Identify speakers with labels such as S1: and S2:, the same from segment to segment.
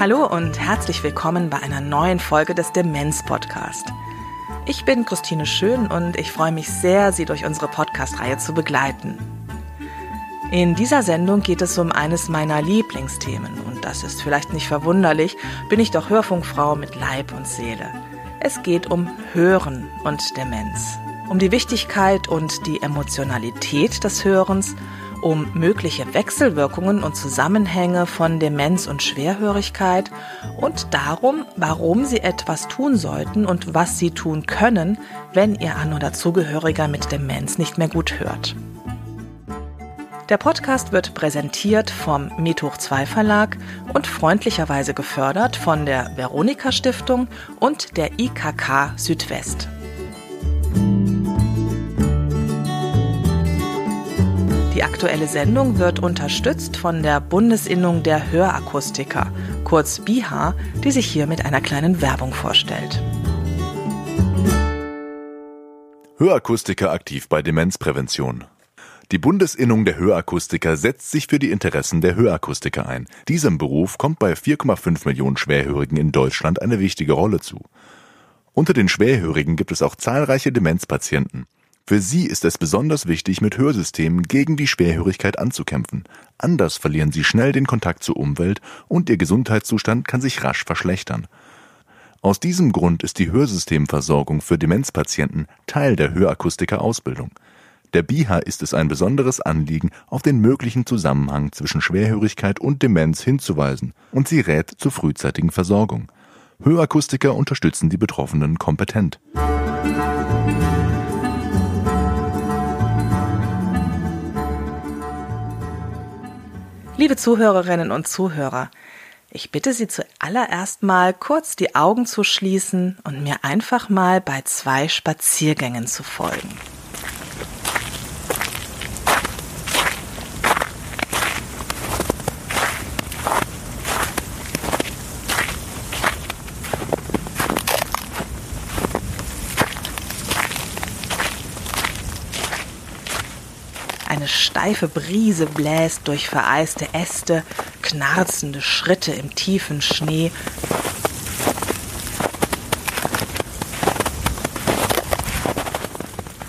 S1: Hallo und herzlich willkommen bei einer neuen Folge des Demenz Podcast. Ich bin Christine Schön und ich freue mich sehr, Sie durch unsere Podcast-Reihe zu begleiten. In dieser Sendung geht es um eines meiner Lieblingsthemen das ist vielleicht nicht verwunderlich, bin ich doch Hörfunkfrau mit Leib und Seele. Es geht um Hören und Demenz, um die Wichtigkeit und die Emotionalität des Hörens um mögliche Wechselwirkungen und Zusammenhänge von Demenz und Schwerhörigkeit und darum, warum Sie etwas tun sollten und was Sie tun können, wenn Ihr An- oder Zugehöriger mit Demenz nicht mehr gut hört. Der Podcast wird präsentiert vom Methoch 2 Verlag und freundlicherweise gefördert von der Veronika Stiftung und der IKK Südwest. Die aktuelle Sendung wird unterstützt von der Bundesinnung der Hörakustiker, kurz BIHA, die sich hier mit einer kleinen Werbung vorstellt.
S2: Hörakustiker aktiv bei Demenzprävention. Die Bundesinnung der Hörakustiker setzt sich für die Interessen der Hörakustiker ein. Diesem Beruf kommt bei 4,5 Millionen Schwerhörigen in Deutschland eine wichtige Rolle zu. Unter den Schwerhörigen gibt es auch zahlreiche Demenzpatienten. Für sie ist es besonders wichtig, mit Hörsystemen gegen die Schwerhörigkeit anzukämpfen. Anders verlieren sie schnell den Kontakt zur Umwelt und ihr Gesundheitszustand kann sich rasch verschlechtern. Aus diesem Grund ist die Hörsystemversorgung für Demenzpatienten Teil der Hörakustiker-Ausbildung. Der BIHA ist es ein besonderes Anliegen, auf den möglichen Zusammenhang zwischen Schwerhörigkeit und Demenz hinzuweisen und sie rät zur frühzeitigen Versorgung. Hörakustiker unterstützen die Betroffenen kompetent.
S1: Liebe Zuhörerinnen und Zuhörer, ich bitte Sie zuallererst mal kurz die Augen zu schließen und mir einfach mal bei zwei Spaziergängen zu folgen. Eine steife Brise bläst durch vereiste Äste, knarzende Schritte im tiefen Schnee.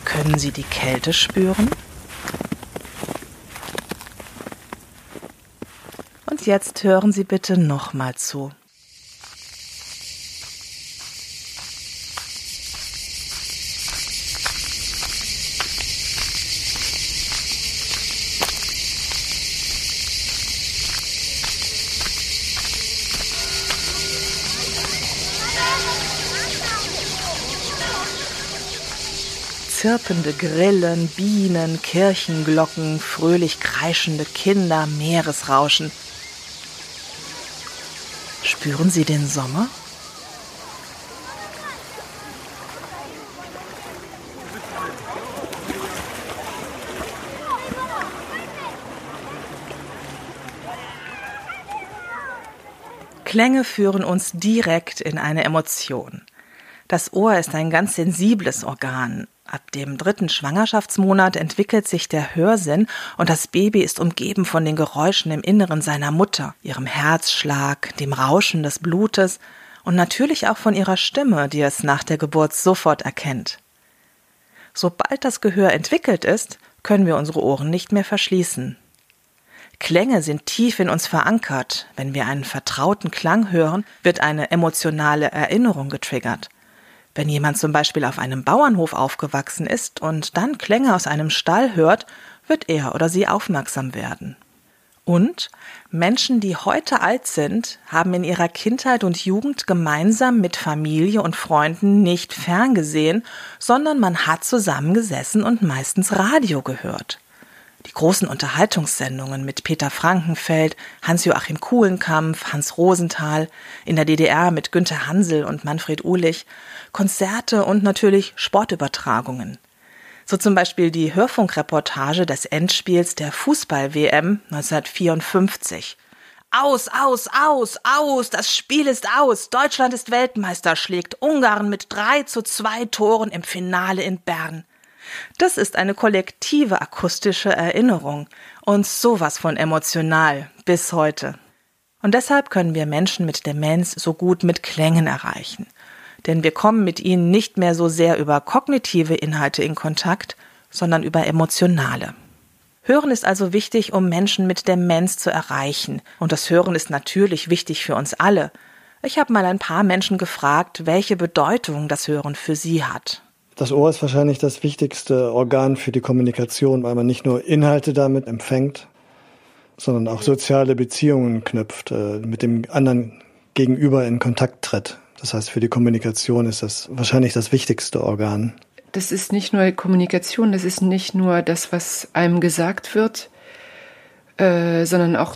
S1: Können Sie die Kälte spüren? Und jetzt hören Sie bitte nochmal zu. Zirpende Grillen, Bienen, Kirchenglocken, fröhlich kreischende Kinder, Meeresrauschen. Spüren Sie den Sommer? Klänge führen uns direkt in eine Emotion. Das Ohr ist ein ganz sensibles Organ. Ab dem dritten Schwangerschaftsmonat entwickelt sich der Hörsinn und das Baby ist umgeben von den Geräuschen im Inneren seiner Mutter, ihrem Herzschlag, dem Rauschen des Blutes und natürlich auch von ihrer Stimme, die es nach der Geburt sofort erkennt. Sobald das Gehör entwickelt ist, können wir unsere Ohren nicht mehr verschließen. Klänge sind tief in uns verankert. Wenn wir einen vertrauten Klang hören, wird eine emotionale Erinnerung getriggert. Wenn jemand zum Beispiel auf einem Bauernhof aufgewachsen ist und dann Klänge aus einem Stall hört, wird er oder sie aufmerksam werden. Und Menschen, die heute alt sind, haben in ihrer Kindheit und Jugend gemeinsam mit Familie und Freunden nicht ferngesehen, sondern man hat zusammengesessen und meistens Radio gehört. Die großen Unterhaltungssendungen mit Peter Frankenfeld, Hans-Joachim Kuhlenkampf, Hans Rosenthal, in der DDR mit Günter Hansel und Manfred Uhlich, Konzerte und natürlich Sportübertragungen. So zum Beispiel die Hörfunkreportage des Endspiels der Fußball-WM 1954. Aus, aus, aus, aus, das Spiel ist aus. Deutschland ist Weltmeister, schlägt Ungarn mit drei zu zwei Toren im Finale in Bern. Das ist eine kollektive akustische Erinnerung und sowas von emotional bis heute. Und deshalb können wir Menschen mit Demenz so gut mit Klängen erreichen. Denn wir kommen mit ihnen nicht mehr so sehr über kognitive Inhalte in Kontakt, sondern über emotionale. Hören ist also wichtig, um Menschen mit Demenz zu erreichen. Und das Hören ist natürlich wichtig für uns alle. Ich habe mal ein paar Menschen gefragt, welche Bedeutung das Hören für sie hat.
S3: Das Ohr ist wahrscheinlich das wichtigste Organ für die Kommunikation, weil man nicht nur Inhalte damit empfängt, sondern auch soziale Beziehungen knüpft, äh, mit dem anderen Gegenüber in Kontakt tritt. Das heißt, für die Kommunikation ist das wahrscheinlich das wichtigste Organ
S4: das ist nicht nur Kommunikation, das ist nicht nur das, was einem gesagt wird, äh, sondern auch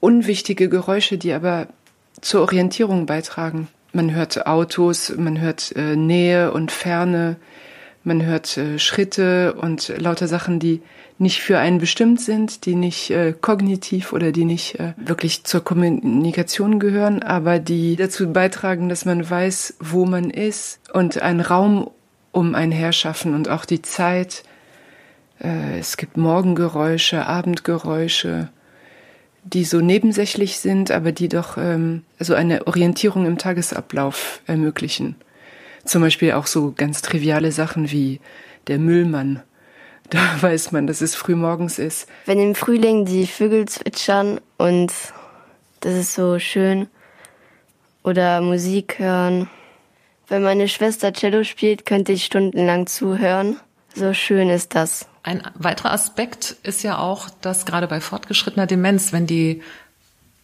S4: unwichtige Geräusche, die aber zur Orientierung beitragen. Man hört Autos, man hört äh, Nähe und Ferne, man hört äh, Schritte und lauter Sachen, die nicht für einen bestimmt sind, die nicht äh, kognitiv oder die nicht äh, wirklich zur Kommunikation gehören, aber die dazu beitragen, dass man weiß, wo man ist und einen Raum um ein Herschaffen und auch die Zeit. Äh, es gibt Morgengeräusche, Abendgeräusche, die so nebensächlich sind, aber die doch ähm, so eine Orientierung im Tagesablauf ermöglichen. Zum Beispiel auch so ganz triviale Sachen wie der Müllmann. Da weiß man, dass es frühmorgens ist.
S5: Wenn im Frühling die Vögel zwitschern und das ist so schön. Oder Musik hören. Wenn meine Schwester Cello spielt, könnte ich stundenlang zuhören. So schön ist das.
S6: Ein weiterer Aspekt ist ja auch, dass gerade bei fortgeschrittener Demenz, wenn die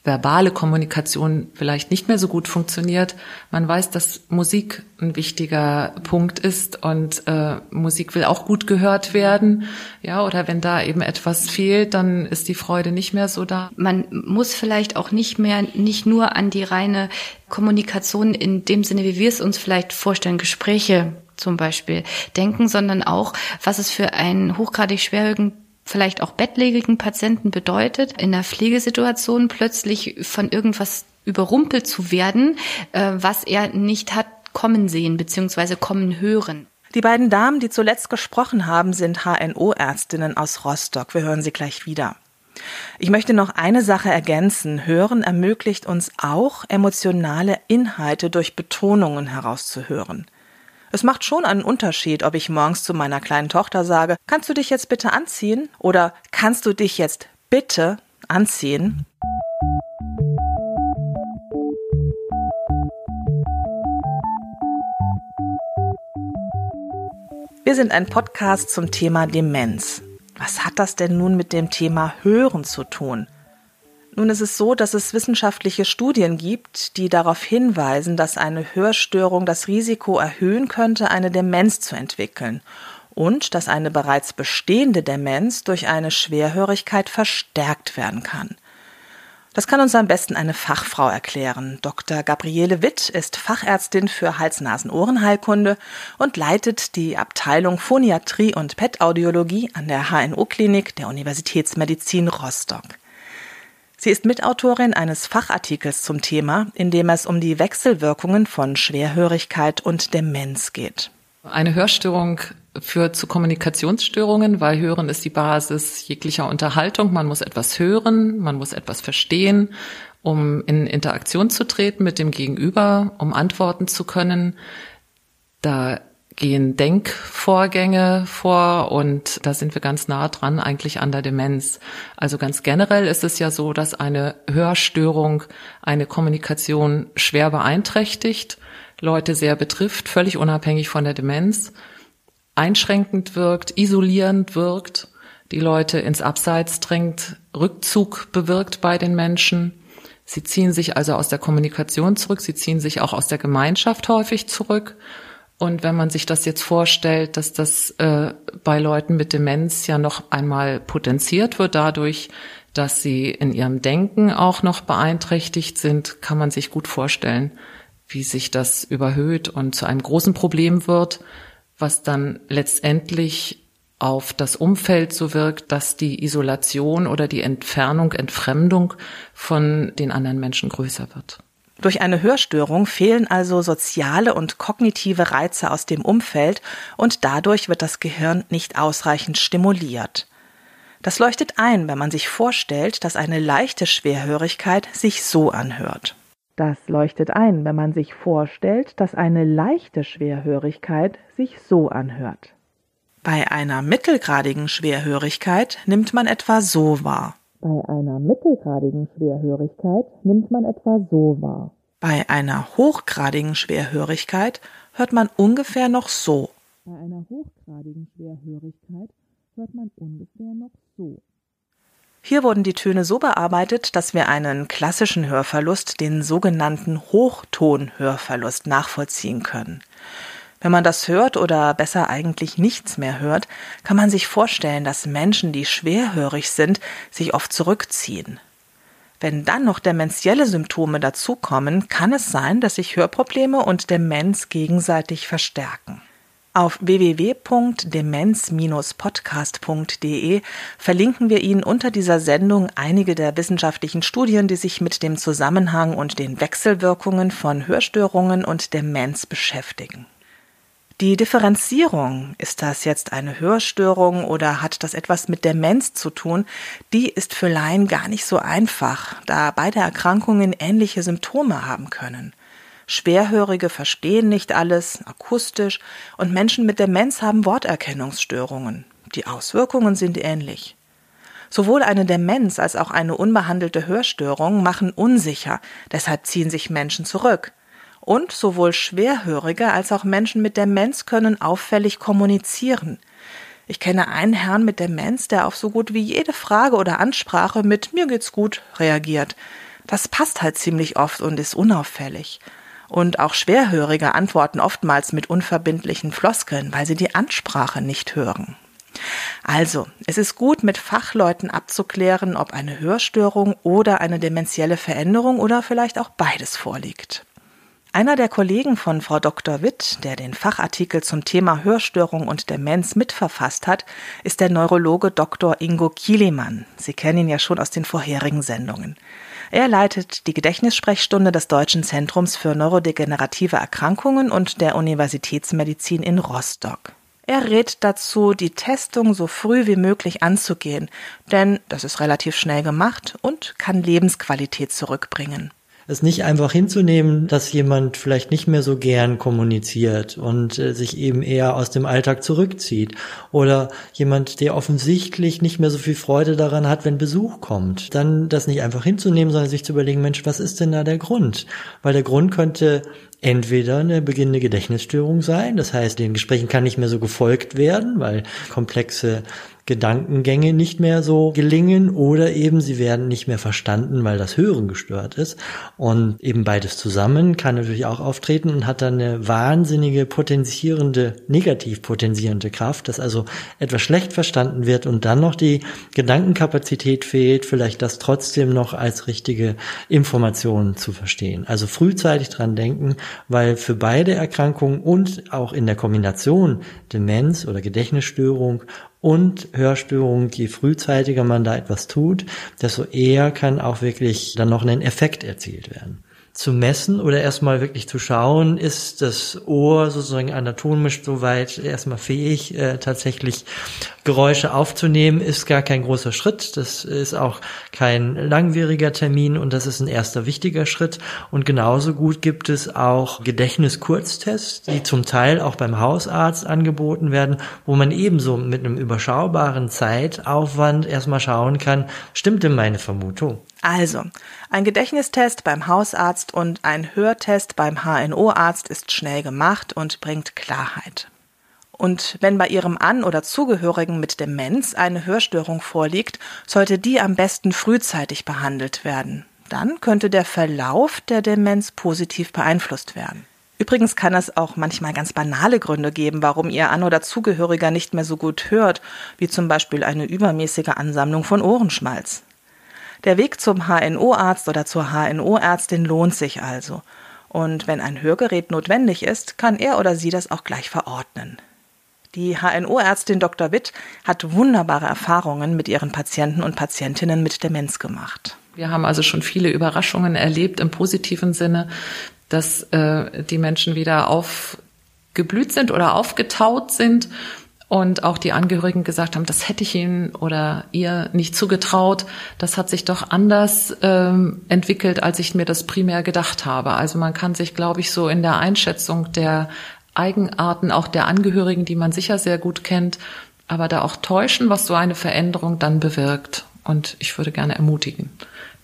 S6: verbale Kommunikation vielleicht nicht mehr so gut funktioniert. Man weiß, dass Musik ein wichtiger Punkt ist und äh, Musik will auch gut gehört werden. Ja, oder wenn da eben etwas fehlt, dann ist die Freude nicht mehr so da.
S7: Man muss vielleicht auch nicht mehr nicht nur an die reine Kommunikation in dem Sinne, wie wir es uns vielleicht vorstellen, Gespräche zum Beispiel denken, sondern auch, was es für einen hochgradig schwerhörigen vielleicht auch bettlägerigen Patienten bedeutet, in der Pflegesituation plötzlich von irgendwas überrumpelt zu werden, äh, was er nicht hat kommen sehen bzw. kommen hören.
S1: Die beiden Damen, die zuletzt gesprochen haben, sind HNO-Ärztinnen aus Rostock. Wir hören sie gleich wieder. Ich möchte noch eine Sache ergänzen. Hören ermöglicht uns auch, emotionale Inhalte durch Betonungen herauszuhören. Es macht schon einen Unterschied, ob ich morgens zu meiner kleinen Tochter sage, kannst du dich jetzt bitte anziehen? Oder kannst du dich jetzt bitte anziehen? Wir sind ein Podcast zum Thema Demenz. Was hat das denn nun mit dem Thema Hören zu tun? Nun ist es so, dass es wissenschaftliche Studien gibt, die darauf hinweisen, dass eine Hörstörung das Risiko erhöhen könnte, eine Demenz zu entwickeln und dass eine bereits bestehende Demenz durch eine Schwerhörigkeit verstärkt werden kann. Das kann uns am besten eine Fachfrau erklären. Dr. Gabriele Witt ist Fachärztin für Hals-Nasen-Ohrenheilkunde und leitet die Abteilung Phoniatrie und PET-Audiologie an der HNO-Klinik der Universitätsmedizin Rostock. Sie ist Mitautorin eines Fachartikels zum Thema, in dem es um die Wechselwirkungen von Schwerhörigkeit und Demenz geht.
S6: Eine Hörstörung führt zu Kommunikationsstörungen, weil Hören ist die Basis jeglicher Unterhaltung. Man muss etwas hören, man muss etwas verstehen, um in Interaktion zu treten mit dem Gegenüber, um antworten zu können. Da gehen Denkvorgänge vor und da sind wir ganz nah dran eigentlich an der Demenz. Also ganz generell ist es ja so, dass eine Hörstörung eine Kommunikation schwer beeinträchtigt, Leute sehr betrifft, völlig unabhängig von der Demenz, einschränkend wirkt, isolierend wirkt, die Leute ins Abseits drängt, Rückzug bewirkt bei den Menschen. Sie ziehen sich also aus der Kommunikation zurück, sie ziehen sich auch aus der Gemeinschaft häufig zurück und wenn man sich das jetzt vorstellt, dass das äh, bei Leuten mit Demenz ja noch einmal potenziert wird dadurch, dass sie in ihrem Denken auch noch beeinträchtigt sind, kann man sich gut vorstellen, wie sich das überhöht und zu einem großen Problem wird, was dann letztendlich auf das Umfeld so wirkt, dass die Isolation oder die Entfernung, Entfremdung von den anderen Menschen größer wird.
S1: Durch eine Hörstörung fehlen also soziale und kognitive Reize aus dem Umfeld und dadurch wird das Gehirn nicht ausreichend stimuliert. Das leuchtet ein, wenn man sich vorstellt, dass eine leichte Schwerhörigkeit sich so anhört. Das leuchtet ein, wenn man sich vorstellt, dass eine leichte Schwerhörigkeit sich so anhört. Bei einer mittelgradigen Schwerhörigkeit nimmt man etwa so wahr. Bei einer mittelgradigen Schwerhörigkeit nimmt man etwa so wahr. Bei einer hochgradigen Schwerhörigkeit hört man ungefähr noch so. Bei einer hochgradigen Schwerhörigkeit hört man ungefähr noch so. Hier wurden die Töne so bearbeitet, dass wir einen klassischen Hörverlust, den sogenannten Hochtonhörverlust, nachvollziehen können. Wenn man das hört oder besser eigentlich nichts mehr hört, kann man sich vorstellen, dass Menschen, die schwerhörig sind, sich oft zurückziehen. Wenn dann noch dementielle Symptome dazukommen, kann es sein, dass sich Hörprobleme und Demenz gegenseitig verstärken. Auf www.demenz-podcast.de verlinken wir Ihnen unter dieser Sendung einige der wissenschaftlichen Studien, die sich mit dem Zusammenhang und den Wechselwirkungen von Hörstörungen und Demenz beschäftigen. Die Differenzierung, ist das jetzt eine Hörstörung oder hat das etwas mit Demenz zu tun, die ist für Laien gar nicht so einfach, da beide Erkrankungen ähnliche Symptome haben können. Schwerhörige verstehen nicht alles akustisch und Menschen mit Demenz haben Worterkennungsstörungen. Die Auswirkungen sind ähnlich. Sowohl eine Demenz als auch eine unbehandelte Hörstörung machen unsicher, deshalb ziehen sich Menschen zurück. Und sowohl Schwerhörige als auch Menschen mit Demenz können auffällig kommunizieren. Ich kenne einen Herrn mit Demenz, der auf so gut wie jede Frage oder Ansprache mit mir geht's gut reagiert. Das passt halt ziemlich oft und ist unauffällig. Und auch Schwerhörige antworten oftmals mit unverbindlichen Floskeln, weil sie die Ansprache nicht hören. Also, es ist gut, mit Fachleuten abzuklären, ob eine Hörstörung oder eine dementielle Veränderung oder vielleicht auch beides vorliegt. Einer der Kollegen von Frau Dr. Witt, der den Fachartikel zum Thema Hörstörung und Demenz mitverfasst hat, ist der Neurologe Dr. Ingo Kielemann. Sie kennen ihn ja schon aus den vorherigen Sendungen. Er leitet die Gedächtnissprechstunde des Deutschen Zentrums für neurodegenerative Erkrankungen und der Universitätsmedizin in Rostock. Er rät dazu, die Testung so früh wie möglich anzugehen, denn das ist relativ schnell gemacht und kann Lebensqualität zurückbringen
S8: es nicht einfach hinzunehmen, dass jemand vielleicht nicht mehr so gern kommuniziert und äh, sich eben eher aus dem Alltag zurückzieht oder jemand, der offensichtlich nicht mehr so viel Freude daran hat, wenn Besuch kommt, dann das nicht einfach hinzunehmen, sondern sich zu überlegen, Mensch, was ist denn da der Grund? Weil der Grund könnte entweder eine beginnende Gedächtnisstörung sein, das heißt, den Gesprächen kann nicht mehr so gefolgt werden, weil komplexe Gedankengänge nicht mehr so gelingen oder eben sie werden nicht mehr verstanden, weil das Hören gestört ist. Und eben beides zusammen kann natürlich auch auftreten und hat dann eine wahnsinnige potenzierende, negativ potenzierende Kraft, dass also etwas schlecht verstanden wird und dann noch die Gedankenkapazität fehlt, vielleicht das trotzdem noch als richtige Information zu verstehen. Also frühzeitig dran denken, weil für beide Erkrankungen und auch in der Kombination Demenz oder Gedächtnisstörung und Hörstörungen, je frühzeitiger man da etwas tut, desto eher kann auch wirklich dann noch ein Effekt erzielt werden. Zu messen oder erstmal wirklich zu schauen, ist das Ohr sozusagen anatomisch soweit erstmal fähig, äh, tatsächlich Geräusche aufzunehmen, ist gar kein großer Schritt. Das ist auch kein langwieriger Termin und das ist ein erster wichtiger Schritt. Und genauso gut gibt es auch Gedächtniskurztests, die zum Teil auch beim Hausarzt angeboten werden, wo man ebenso mit einem überschaubaren Zeitaufwand erstmal schauen kann, stimmt denn meine Vermutung?
S1: Also, ein Gedächtnistest beim Hausarzt und ein Hörtest beim HNO-Arzt ist schnell gemacht und bringt Klarheit. Und wenn bei Ihrem An- oder Zugehörigen mit Demenz eine Hörstörung vorliegt, sollte die am besten frühzeitig behandelt werden. Dann könnte der Verlauf der Demenz positiv beeinflusst werden. Übrigens kann es auch manchmal ganz banale Gründe geben, warum Ihr An- oder Zugehöriger nicht mehr so gut hört, wie zum Beispiel eine übermäßige Ansammlung von Ohrenschmalz. Der Weg zum HNO-Arzt oder zur HNO-Ärztin lohnt sich also. Und wenn ein Hörgerät notwendig ist, kann er oder sie das auch gleich verordnen. Die HNO-Ärztin Dr. Witt hat wunderbare Erfahrungen mit ihren Patienten und Patientinnen mit Demenz gemacht.
S6: Wir haben also schon viele Überraschungen erlebt im positiven Sinne, dass äh, die Menschen wieder aufgeblüht sind oder aufgetaut sind und auch die Angehörigen gesagt haben, das hätte ich Ihnen oder ihr nicht zugetraut. Das hat sich doch anders ähm, entwickelt, als ich mir das primär gedacht habe. Also man kann sich, glaube ich, so in der Einschätzung der Eigenarten auch der Angehörigen, die man sicher sehr gut kennt, aber da auch täuschen, was so eine Veränderung dann bewirkt. Und ich würde gerne ermutigen,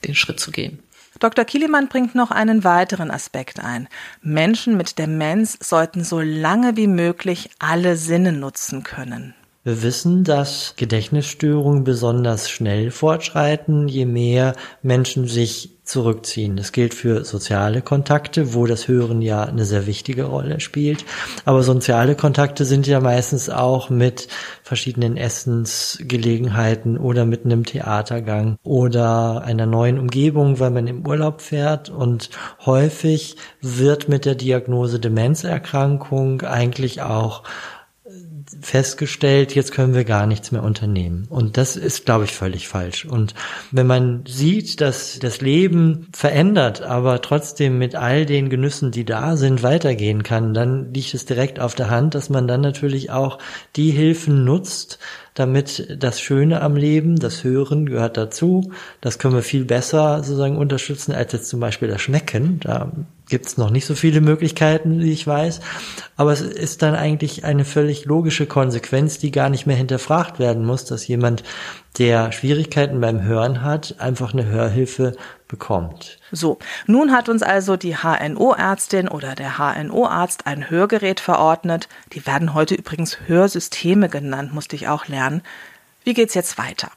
S6: den Schritt zu gehen.
S1: Dr. Kielemann bringt noch einen weiteren Aspekt ein. Menschen mit Demenz sollten so lange wie möglich alle Sinne nutzen können.
S8: Wir wissen, dass Gedächtnisstörungen besonders schnell fortschreiten, je mehr Menschen sich zurückziehen. Das gilt für soziale Kontakte, wo das Hören ja eine sehr wichtige Rolle spielt. Aber soziale Kontakte sind ja meistens auch mit verschiedenen Essensgelegenheiten oder mit einem Theatergang oder einer neuen Umgebung, weil man im Urlaub fährt. Und häufig wird mit der Diagnose Demenzerkrankung eigentlich auch festgestellt, jetzt können wir gar nichts mehr unternehmen. Und das ist, glaube ich, völlig falsch. Und wenn man sieht, dass das Leben verändert, aber trotzdem mit all den Genüssen, die da sind, weitergehen kann, dann liegt es direkt auf der Hand, dass man dann natürlich auch die Hilfen nutzt, damit das Schöne am Leben, das Hören gehört dazu. Das können wir viel besser sozusagen unterstützen als jetzt zum Beispiel das Schmecken. Da gibt es noch nicht so viele Möglichkeiten, wie ich weiß. Aber es ist dann eigentlich eine völlig logische Konsequenz, die gar nicht mehr hinterfragt werden muss, dass jemand, der Schwierigkeiten beim Hören hat, einfach eine Hörhilfe bekommt.
S1: So, nun hat uns also die HNO-Ärztin oder der HNO-Arzt ein Hörgerät verordnet. Die werden heute übrigens Hörsysteme genannt, musste ich auch lernen. Wie geht's jetzt weiter?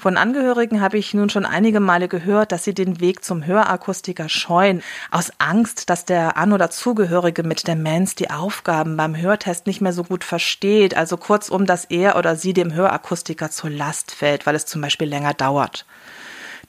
S1: Von Angehörigen habe ich nun schon einige Male gehört, dass sie den Weg zum Hörakustiker scheuen, aus Angst, dass der An- oder Zugehörige mit Demenz die Aufgaben beim Hörtest nicht mehr so gut versteht, also kurzum, dass er oder sie dem Hörakustiker zur Last fällt, weil es zum Beispiel länger dauert.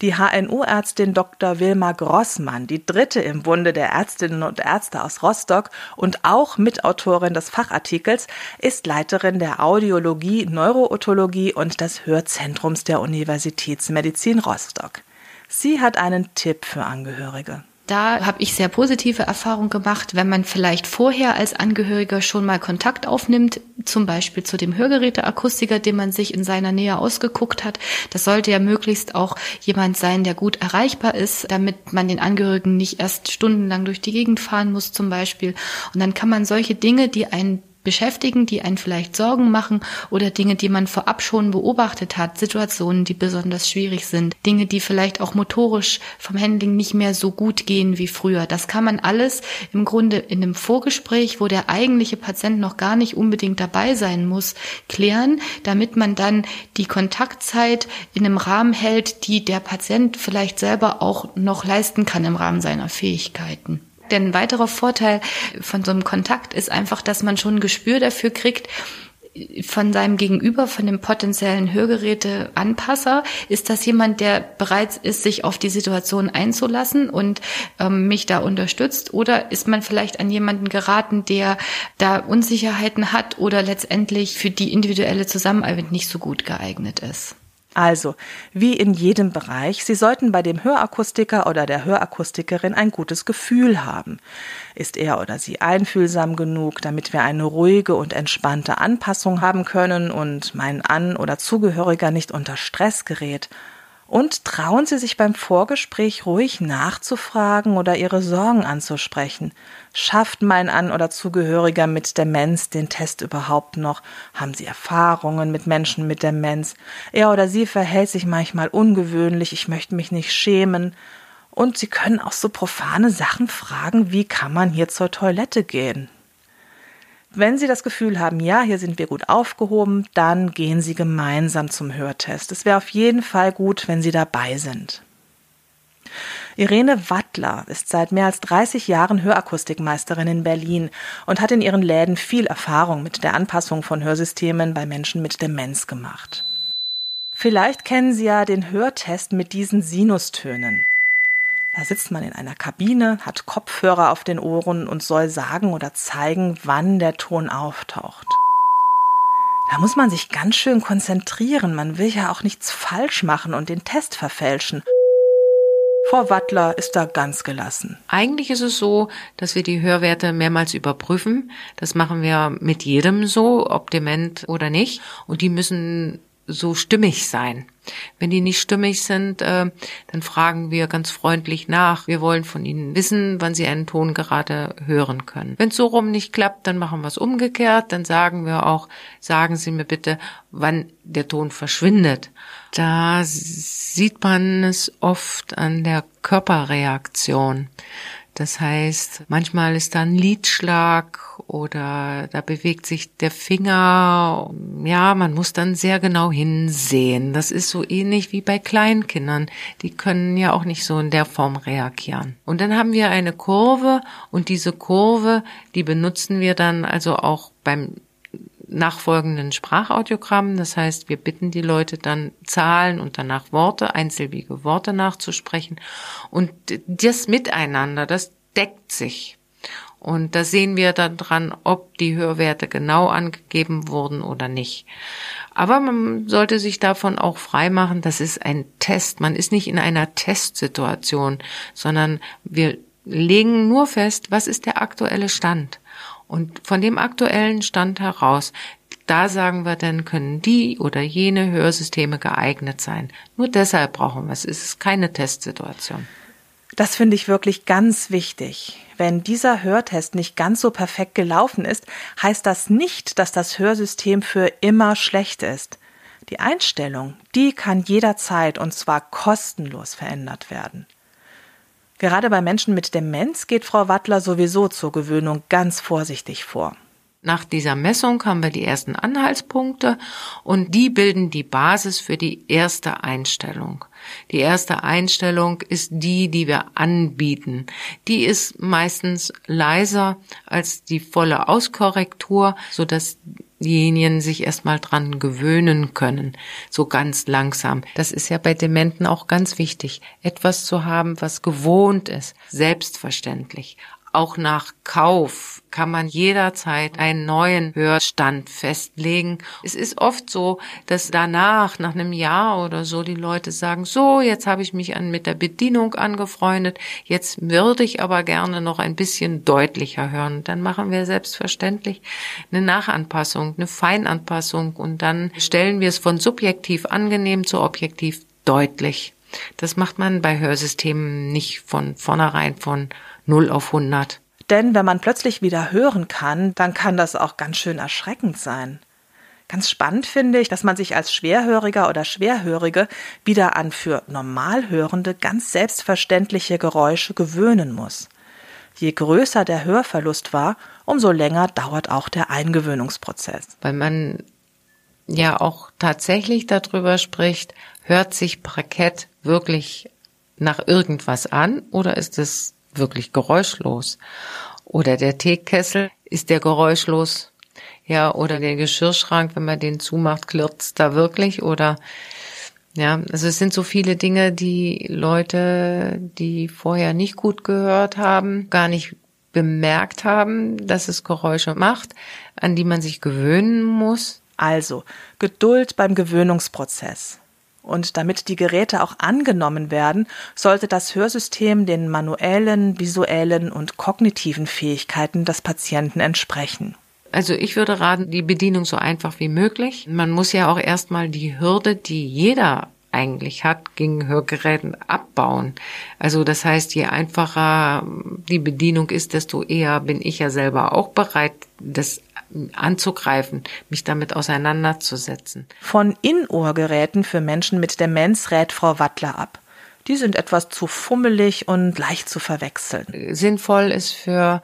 S1: Die HNO-Ärztin Dr. Wilma Grossmann, die dritte im Bunde der Ärztinnen und Ärzte aus Rostock und auch Mitautorin des Fachartikels, ist Leiterin der Audiologie, Neurootologie und des Hörzentrums der Universitätsmedizin Rostock. Sie hat einen Tipp für Angehörige.
S7: Da habe ich sehr positive Erfahrungen gemacht, wenn man vielleicht vorher als Angehöriger schon mal Kontakt aufnimmt, zum Beispiel zu dem Hörgeräteakustiker, den man sich in seiner Nähe ausgeguckt hat. Das sollte ja möglichst auch jemand sein, der gut erreichbar ist, damit man den Angehörigen nicht erst stundenlang durch die Gegend fahren muss zum Beispiel. Und dann kann man solche Dinge, die einen beschäftigen, die einen vielleicht Sorgen machen oder Dinge, die man vorab schon beobachtet hat, Situationen, die besonders schwierig sind, Dinge, die vielleicht auch motorisch vom Handling nicht mehr so gut gehen wie früher. Das kann man alles im Grunde in einem Vorgespräch, wo der eigentliche Patient noch gar nicht unbedingt dabei sein muss, klären, damit man dann die Kontaktzeit in einem Rahmen hält, die der Patient vielleicht selber auch noch leisten kann im Rahmen seiner Fähigkeiten. Denn ein weiterer Vorteil von so einem Kontakt ist einfach, dass man schon ein Gespür dafür kriegt, von seinem Gegenüber, von dem potenziellen Hörgeräteanpasser, ist das jemand, der bereit ist, sich auf die Situation einzulassen und ähm, mich da unterstützt? Oder ist man vielleicht an jemanden geraten, der da Unsicherheiten hat oder letztendlich für die individuelle Zusammenarbeit nicht so gut geeignet ist?
S1: Also, wie in jedem Bereich, Sie sollten bei dem Hörakustiker oder der Hörakustikerin ein gutes Gefühl haben. Ist er oder sie einfühlsam genug, damit wir eine ruhige und entspannte Anpassung haben können und mein An- oder Zugehöriger nicht unter Stress gerät? Und trauen Sie sich beim Vorgespräch ruhig nachzufragen oder Ihre Sorgen anzusprechen. Schafft mein An- oder Zugehöriger mit Demenz den Test überhaupt noch? Haben Sie Erfahrungen mit Menschen mit Demenz? Er oder sie verhält sich manchmal ungewöhnlich, ich möchte mich nicht schämen. Und Sie können auch so profane Sachen fragen, wie kann man hier zur Toilette gehen? Wenn Sie das Gefühl haben, ja, hier sind wir gut aufgehoben, dann gehen Sie gemeinsam zum Hörtest. Es wäre auf jeden Fall gut, wenn Sie dabei sind. Irene Wattler ist seit mehr als 30 Jahren Hörakustikmeisterin in Berlin und hat in ihren Läden viel Erfahrung mit der Anpassung von Hörsystemen bei Menschen mit Demenz gemacht. Vielleicht kennen Sie ja den Hörtest mit diesen Sinustönen. Da sitzt man in einer Kabine, hat Kopfhörer auf den Ohren und soll sagen oder zeigen, wann der Ton auftaucht. Da muss man sich ganz schön konzentrieren. Man will ja auch nichts falsch machen und den Test verfälschen. Frau Wattler ist da ganz gelassen.
S9: Eigentlich ist es so, dass wir die Hörwerte mehrmals überprüfen. Das machen wir mit jedem so, ob dement oder nicht. Und die müssen so stimmig sein. Wenn die nicht stimmig sind, äh, dann fragen wir ganz freundlich nach. Wir wollen von ihnen wissen, wann sie einen Ton gerade hören können. Wenn es so rum nicht klappt, dann machen wir es umgekehrt. Dann sagen wir auch, sagen Sie mir bitte, wann der Ton verschwindet. Da sieht man es oft an der Körperreaktion. Das heißt, manchmal ist da ein Lidschlag oder da bewegt sich der Finger. Ja, man muss dann sehr genau hinsehen. Das ist so ähnlich wie bei Kleinkindern. Die können ja auch nicht so in der Form reagieren. Und dann haben wir eine Kurve und diese Kurve, die benutzen wir dann also auch beim nachfolgenden Sprachaudiogramm. Das heißt, wir bitten die Leute dann Zahlen und danach Worte, einsilbige Worte nachzusprechen. Und das Miteinander, das deckt sich. Und da sehen wir dann dran, ob die Hörwerte genau angegeben wurden oder nicht. Aber man sollte sich davon auch frei machen, das ist ein Test. Man ist nicht in einer Testsituation, sondern wir legen nur fest, was ist der aktuelle Stand. Und von dem aktuellen Stand heraus, da sagen wir dann, können die oder jene Hörsysteme geeignet sein. Nur deshalb brauchen wir es. Es ist keine Testsituation.
S1: Das finde ich wirklich ganz wichtig. Wenn dieser Hörtest nicht ganz so perfekt gelaufen ist, heißt das nicht, dass das Hörsystem für immer schlecht ist. Die Einstellung, die kann jederzeit und zwar kostenlos verändert werden. Gerade bei Menschen mit Demenz geht Frau Wattler sowieso zur Gewöhnung ganz vorsichtig vor.
S9: Nach dieser Messung haben wir die ersten Anhaltspunkte und die bilden die Basis für die erste Einstellung. Die erste Einstellung ist die, die wir anbieten. Die ist meistens leiser als die volle Auskorrektur, so dass diejenigen sich erstmal dran gewöhnen können, so ganz langsam. Das ist ja bei Dementen auch ganz wichtig, etwas zu haben, was gewohnt ist, selbstverständlich. Auch nach Kauf kann man jederzeit einen neuen Hörstand festlegen. Es ist oft so, dass danach, nach einem Jahr oder so, die Leute sagen, so, jetzt habe ich mich an, mit der Bedienung angefreundet, jetzt würde ich aber gerne noch ein bisschen deutlicher hören. Dann machen wir selbstverständlich eine Nachanpassung, eine Feinanpassung und dann stellen wir es von subjektiv angenehm zu objektiv deutlich. Das macht man bei Hörsystemen nicht von vornherein von 0 auf 100.
S1: Denn wenn man plötzlich wieder hören kann, dann kann das auch ganz schön erschreckend sein. Ganz spannend finde ich, dass man sich als Schwerhöriger oder Schwerhörige wieder an für Normalhörende ganz selbstverständliche Geräusche gewöhnen muss. Je größer der Hörverlust war, umso länger dauert auch der Eingewöhnungsprozess.
S9: Weil man ja auch tatsächlich darüber spricht, hört sich Parkett wirklich nach irgendwas an oder ist es wirklich geräuschlos. Oder der Teekessel, ist der geräuschlos? Ja, oder der Geschirrschrank, wenn man den zumacht, klirrt's da wirklich? Oder ja, also es sind so viele Dinge, die Leute, die vorher nicht gut gehört haben, gar nicht bemerkt haben, dass es Geräusche macht, an die man sich gewöhnen muss.
S1: Also Geduld beim Gewöhnungsprozess. Und damit die Geräte auch angenommen werden, sollte das Hörsystem den manuellen, visuellen und kognitiven Fähigkeiten des Patienten entsprechen.
S9: Also ich würde raten, die Bedienung so einfach wie möglich. Man muss ja auch erstmal die Hürde, die jeder eigentlich hat, gegen Hörgeräten abbauen. Also das heißt, je einfacher die Bedienung ist, desto eher bin ich ja selber auch bereit, das anzugreifen, mich damit auseinanderzusetzen.
S1: Von Innenohrgeräten für Menschen mit Demenz rät Frau Wattler ab. Die sind etwas zu fummelig und leicht zu verwechseln.
S9: Sinnvoll ist für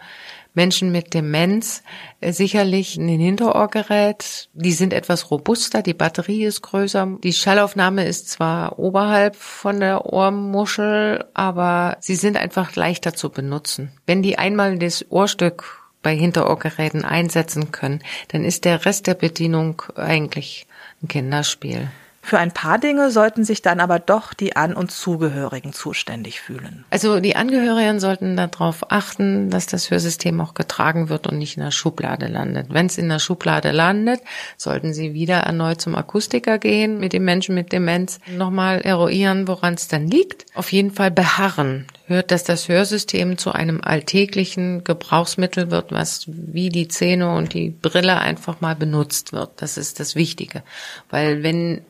S9: Menschen mit Demenz äh, sicherlich ein Hinterohrgerät. Die sind etwas robuster, die Batterie ist größer. Die Schallaufnahme ist zwar oberhalb von der Ohrmuschel, aber sie sind einfach leichter zu benutzen. Wenn die einmal das Ohrstück bei Hinterohrgeräten einsetzen können, dann ist der Rest der Bedienung eigentlich ein Kinderspiel.
S1: Für ein paar Dinge sollten sich dann aber doch die An- und Zugehörigen zuständig fühlen.
S9: Also die Angehörigen sollten darauf achten, dass das Hörsystem auch getragen wird und nicht in der Schublade landet. Wenn es in der Schublade landet, sollten sie wieder erneut zum Akustiker gehen, mit dem Menschen mit Demenz nochmal eruieren, woran es dann liegt. Auf jeden Fall beharren. Hört, dass das Hörsystem zu einem alltäglichen Gebrauchsmittel wird, was wie die Zähne und die Brille einfach mal benutzt wird. Das ist das Wichtige. Weil wenn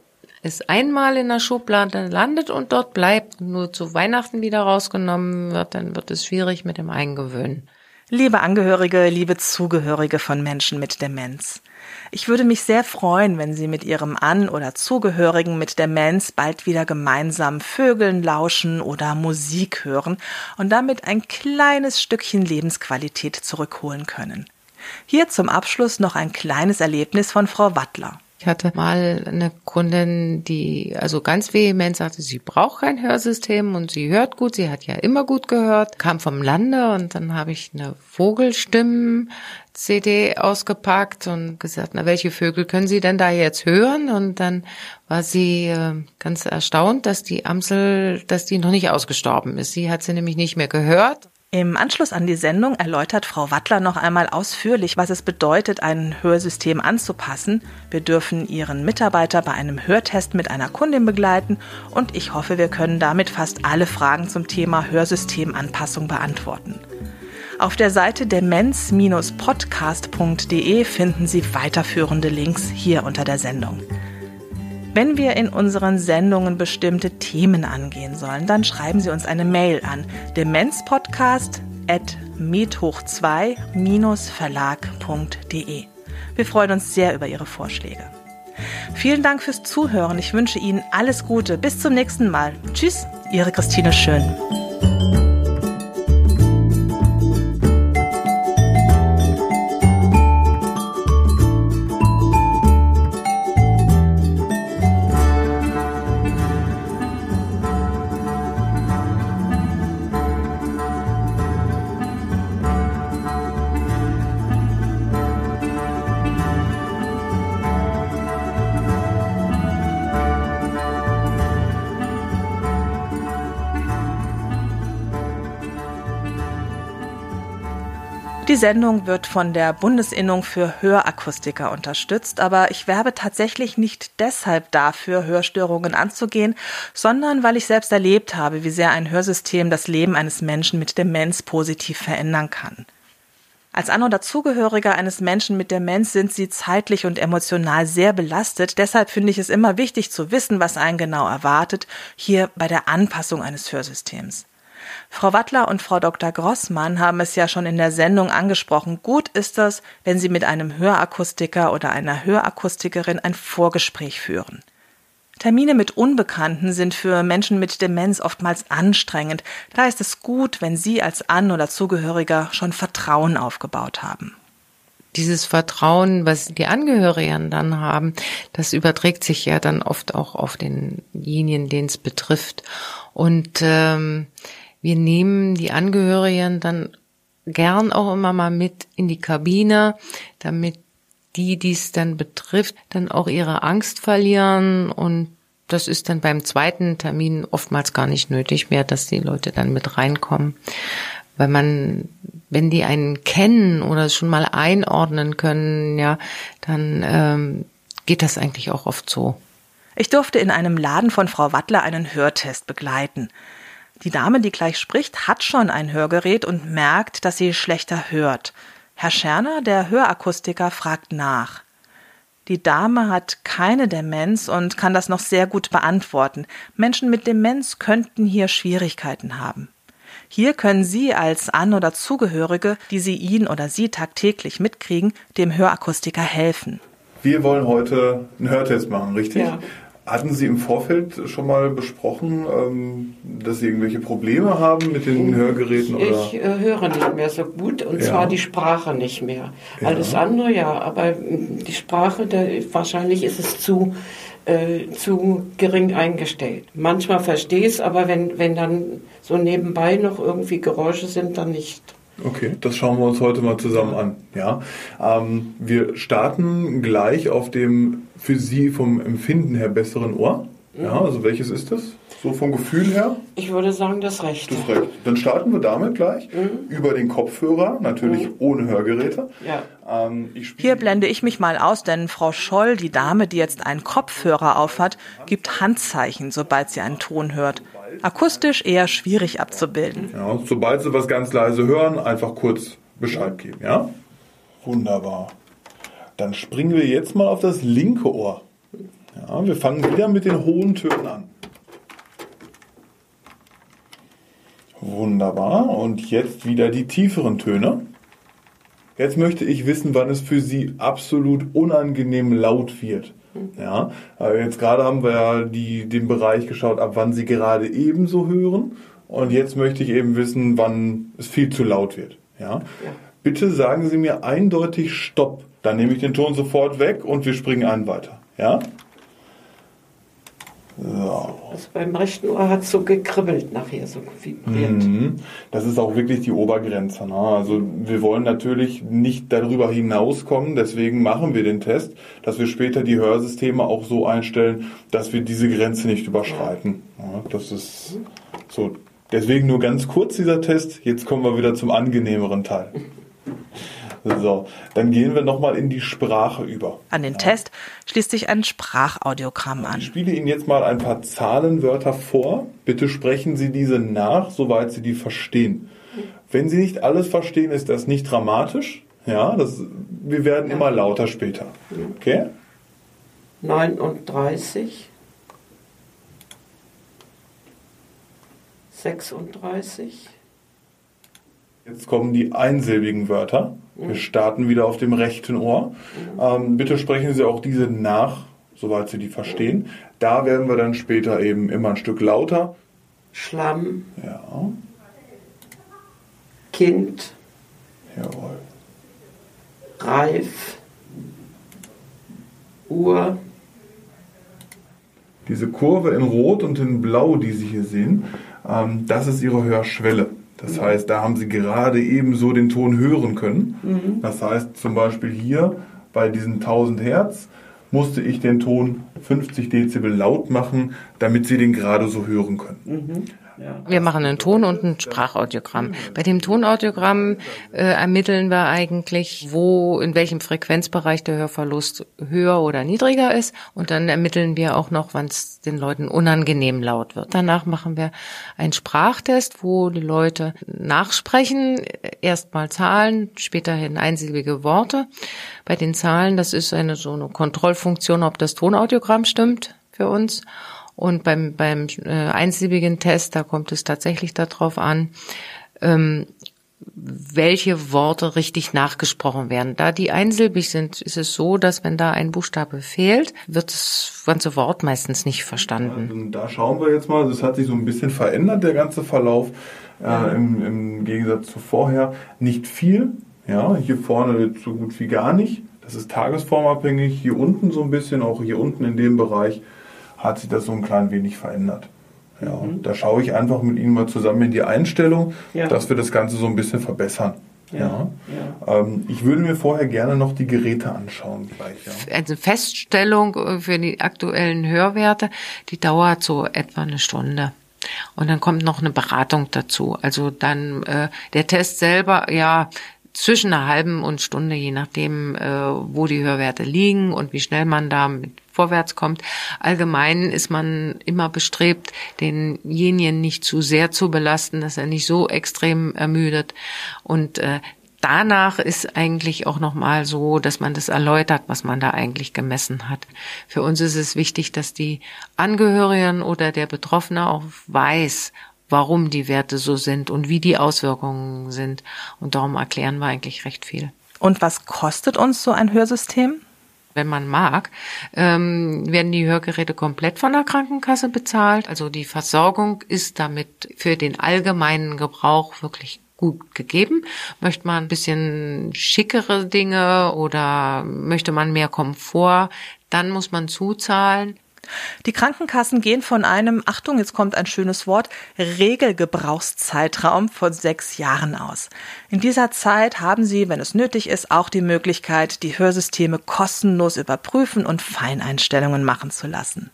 S9: es einmal in der Schublade landet und dort bleibt nur zu Weihnachten wieder rausgenommen wird, dann wird es schwierig mit dem Eingewöhnen.
S1: Liebe Angehörige, liebe Zugehörige von Menschen mit Demenz. Ich würde mich sehr freuen, wenn Sie mit Ihrem An- oder Zugehörigen mit Demenz bald wieder gemeinsam Vögeln lauschen oder Musik hören und damit ein kleines Stückchen Lebensqualität zurückholen können. Hier zum Abschluss noch ein kleines Erlebnis von Frau Wattler.
S9: Ich hatte mal eine Kundin, die also ganz vehement sagte, sie braucht kein Hörsystem und sie hört gut, sie hat ja immer gut gehört, kam vom Lande und dann habe ich eine Vogelstimmen CD ausgepackt und gesagt, na welche Vögel können Sie denn da jetzt hören? Und dann war sie äh, ganz erstaunt, dass die Amsel, dass die noch nicht ausgestorben ist. Sie hat sie nämlich nicht mehr gehört
S1: im Anschluss an die Sendung erläutert Frau Wattler noch einmal ausführlich, was es bedeutet, ein Hörsystem anzupassen. Wir dürfen Ihren Mitarbeiter bei einem Hörtest mit einer Kundin begleiten und ich hoffe, wir können damit fast alle Fragen zum Thema Hörsystemanpassung beantworten. Auf der Seite demenz-podcast.de finden Sie weiterführende Links hier unter der Sendung. Wenn wir in unseren Sendungen bestimmte Themen angehen sollen, dann schreiben Sie uns eine Mail an demenzpodcast.medhoch2-verlag.de. Wir freuen uns sehr über Ihre Vorschläge. Vielen Dank fürs Zuhören. Ich wünsche Ihnen alles Gute. Bis zum nächsten Mal. Tschüss, Ihre Christine Schön. Die Sendung wird von der Bundesinnung für Hörakustiker unterstützt, aber ich werbe tatsächlich nicht deshalb dafür, Hörstörungen anzugehen, sondern weil ich selbst erlebt habe, wie sehr ein Hörsystem das Leben eines Menschen mit Demenz positiv verändern kann. Als An- oder Zugehöriger eines Menschen mit Demenz sind sie zeitlich und emotional sehr belastet. Deshalb finde ich es immer wichtig zu wissen, was einen genau erwartet, hier bei der Anpassung eines Hörsystems. Frau Wattler und Frau Dr. Grossmann haben es ja schon in der Sendung angesprochen. Gut ist es, wenn Sie mit einem Hörakustiker oder einer Hörakustikerin ein Vorgespräch führen. Termine mit Unbekannten sind für Menschen mit Demenz oftmals anstrengend. Da ist es gut, wenn Sie als An- oder Zugehöriger schon Vertrauen aufgebaut haben.
S9: Dieses Vertrauen, was die Angehörigen dann haben, das überträgt sich ja dann oft auch auf denjenigen, den es betrifft. Und ähm, wir nehmen die Angehörigen dann gern auch immer mal mit in die Kabine, damit die, die es dann betrifft, dann auch ihre Angst verlieren und das ist dann beim zweiten Termin oftmals gar nicht nötig mehr, dass die Leute dann mit reinkommen. Weil man, wenn die einen kennen oder schon mal einordnen können, ja, dann ähm, geht das eigentlich auch oft so.
S1: Ich durfte in einem Laden von Frau Wattler einen Hörtest begleiten. Die Dame, die gleich spricht, hat schon ein Hörgerät und merkt, dass sie schlechter hört. Herr Scherner, der Hörakustiker, fragt nach. Die Dame hat keine Demenz und kann das noch sehr gut beantworten. Menschen mit Demenz könnten hier Schwierigkeiten haben. Hier können Sie als An- oder Zugehörige, die Sie ihn oder sie tagtäglich mitkriegen, dem Hörakustiker helfen.
S10: Wir wollen heute einen Hörtest machen, richtig?
S11: Ja.
S10: Hatten Sie im Vorfeld schon mal besprochen, ähm, dass Sie irgendwelche Probleme haben mit den Hörgeräten? Oder?
S11: Ich äh, höre nicht mehr so gut und
S10: Ja.
S11: zwar die Sprache nicht mehr.
S10: Ja.
S11: Alles andere ja, aber die Sprache, da, wahrscheinlich ist es zu, äh, zu gering eingestellt. Manchmal verstehe ich es, aber wenn, wenn dann so nebenbei noch irgendwie Geräusche sind, dann nicht.
S10: Okay, das schauen wir uns heute mal zusammen an. Ja, ähm, wir starten gleich auf dem für Sie vom Empfinden her besseren Ohr. Ja, also welches ist das? So vom Gefühl her?
S11: Ich würde sagen, das rechte.
S10: Das rechte. Dann starten wir damit gleich
S11: Mhm.
S10: über den Kopfhörer, natürlich ohne Hörgeräte.
S11: Ja.
S10: Ähm,
S1: Hier blende ich mich mal aus, denn Frau Scholl, die Dame, die jetzt einen Kopfhörer aufhat, gibt Handzeichen, sobald sie einen Ton hört. Akustisch eher schwierig abzubilden.
S10: Ja, sobald Sie was ganz leise hören, einfach kurz Bescheid geben, ja? Wunderbar. Dann springen wir jetzt mal auf das linke Ohr. Ja, wir fangen wieder mit den hohen Tönen an. Wunderbar. Und jetzt wieder die tieferen Töne. Jetzt möchte ich wissen, wann es für Sie absolut unangenehm laut wird. Ja, jetzt gerade haben wir ja die, den Bereich geschaut, ab wann Sie gerade ebenso hören. Und jetzt möchte ich eben wissen, wann es viel zu laut wird. Ja? Bitte sagen Sie mir eindeutig Stopp. Dann nehme ich den Ton sofort weg und wir springen an weiter. Ja? So.
S11: Also beim rechten Ohr hat es so gekribbelt nachher, so vibriert.
S10: Mhm. Das ist auch wirklich die Obergrenze. Ne? Also wir wollen natürlich nicht darüber hinauskommen, deswegen machen wir den Test, dass wir später die Hörsysteme auch so einstellen, dass wir diese Grenze nicht überschreiten. Ja, das ist so. Deswegen nur ganz kurz dieser Test. Jetzt kommen wir wieder zum angenehmeren Teil. So, dann gehen wir nochmal in die Sprache über.
S1: An den Test schließt sich ein Sprachaudiogramm an.
S10: Ich spiele Ihnen jetzt mal ein paar Zahlenwörter vor. Bitte sprechen Sie diese nach, soweit Sie die verstehen. Wenn Sie nicht alles verstehen, ist das nicht dramatisch. Ja, das, wir werden immer lauter später. Okay?
S11: 39, 36,
S10: Jetzt kommen die einsilbigen Wörter. Wir starten wieder auf dem rechten Ohr. Ähm, bitte sprechen Sie auch diese nach, soweit Sie die verstehen. Da werden wir dann später eben immer ein Stück lauter.
S11: Schlamm,
S10: Ja,
S11: Kind,
S10: jawohl.
S11: Reif, Uhr,
S10: Diese Kurve in Rot und in Blau, die Sie hier sehen, ähm, das ist Ihre Hörschwelle. Das heißt, da haben Sie gerade eben so den Ton hören können. Das heißt zum Beispiel hier bei diesen 1000 Hertz musste ich den Ton 50 Dezibel laut machen, damit Sie den gerade so hören können.
S9: Wir machen einen Ton und ein Sprachaudiogramm. Bei dem Tonaudiogramm äh, ermitteln wir eigentlich, wo, in welchem Frequenzbereich der Hörverlust höher oder niedriger ist. Und dann ermitteln wir auch noch, wann es den Leuten unangenehm laut wird. Danach machen wir einen Sprachtest, wo die Leute nachsprechen, erstmal Zahlen, späterhin einsilbige Worte. Bei den Zahlen, das ist eine so eine Kontrollfunktion, ob das Tonaudiogramm stimmt für uns. Und beim, beim äh, einsilbigen Test, da kommt es tatsächlich darauf an, ähm, welche Worte richtig nachgesprochen werden. Da die einsilbig sind, ist es so, dass wenn da ein Buchstabe fehlt, wird das ganze Wort meistens nicht verstanden.
S10: Also da schauen wir jetzt mal, das hat sich so ein bisschen verändert, der ganze Verlauf, äh, im, im Gegensatz zu vorher. Nicht viel, ja, hier vorne so gut wie gar nicht. Das ist tagesformabhängig. Hier unten so ein bisschen, auch hier unten in dem Bereich hat sich das so ein klein wenig verändert. Ja, da schaue ich einfach mit Ihnen mal zusammen in die Einstellung,
S11: Ja.
S10: dass wir das Ganze so ein bisschen verbessern. Ja.
S11: ja.
S10: Ähm, ich würde mir vorher gerne noch die Geräte anschauen gleich. Ja.
S9: Also Feststellung äh, für die aktuellen Hörwerte, die dauert so etwa eine Stunde. Und dann kommt noch eine Beratung dazu. Also dann äh, der Test selber, ja, zwischen einer halben und Stunde, je nachdem, äh, wo die Hörwerte liegen und wie schnell man da vorwärts kommt. Allgemein ist man immer bestrebt, denjenigen nicht zu sehr zu belasten, dass er nicht so extrem ermüdet. Und äh, danach ist eigentlich auch nochmal so, dass man das erläutert, was man da eigentlich gemessen hat. Für uns ist es wichtig, dass die Angehörigen oder der Betroffene auch weiß, warum die Werte so sind und wie die Auswirkungen sind. Und darum erklären wir eigentlich recht viel.
S1: Und was kostet uns so ein Hörsystem?
S9: Wenn man mag, ähm, werden die Hörgeräte komplett von der Krankenkasse bezahlt. Also die Versorgung ist damit für den allgemeinen Gebrauch wirklich gut gegeben. Möchte man ein bisschen schickere Dinge oder möchte man mehr Komfort, dann muss man zuzahlen.
S1: Die Krankenkassen gehen von einem, Achtung, jetzt kommt ein schönes Wort, Regelgebrauchszeitraum von sechs Jahren aus. In dieser Zeit haben Sie, wenn es nötig ist, auch die Möglichkeit, die Hörsysteme kostenlos überprüfen und Feineinstellungen machen zu lassen.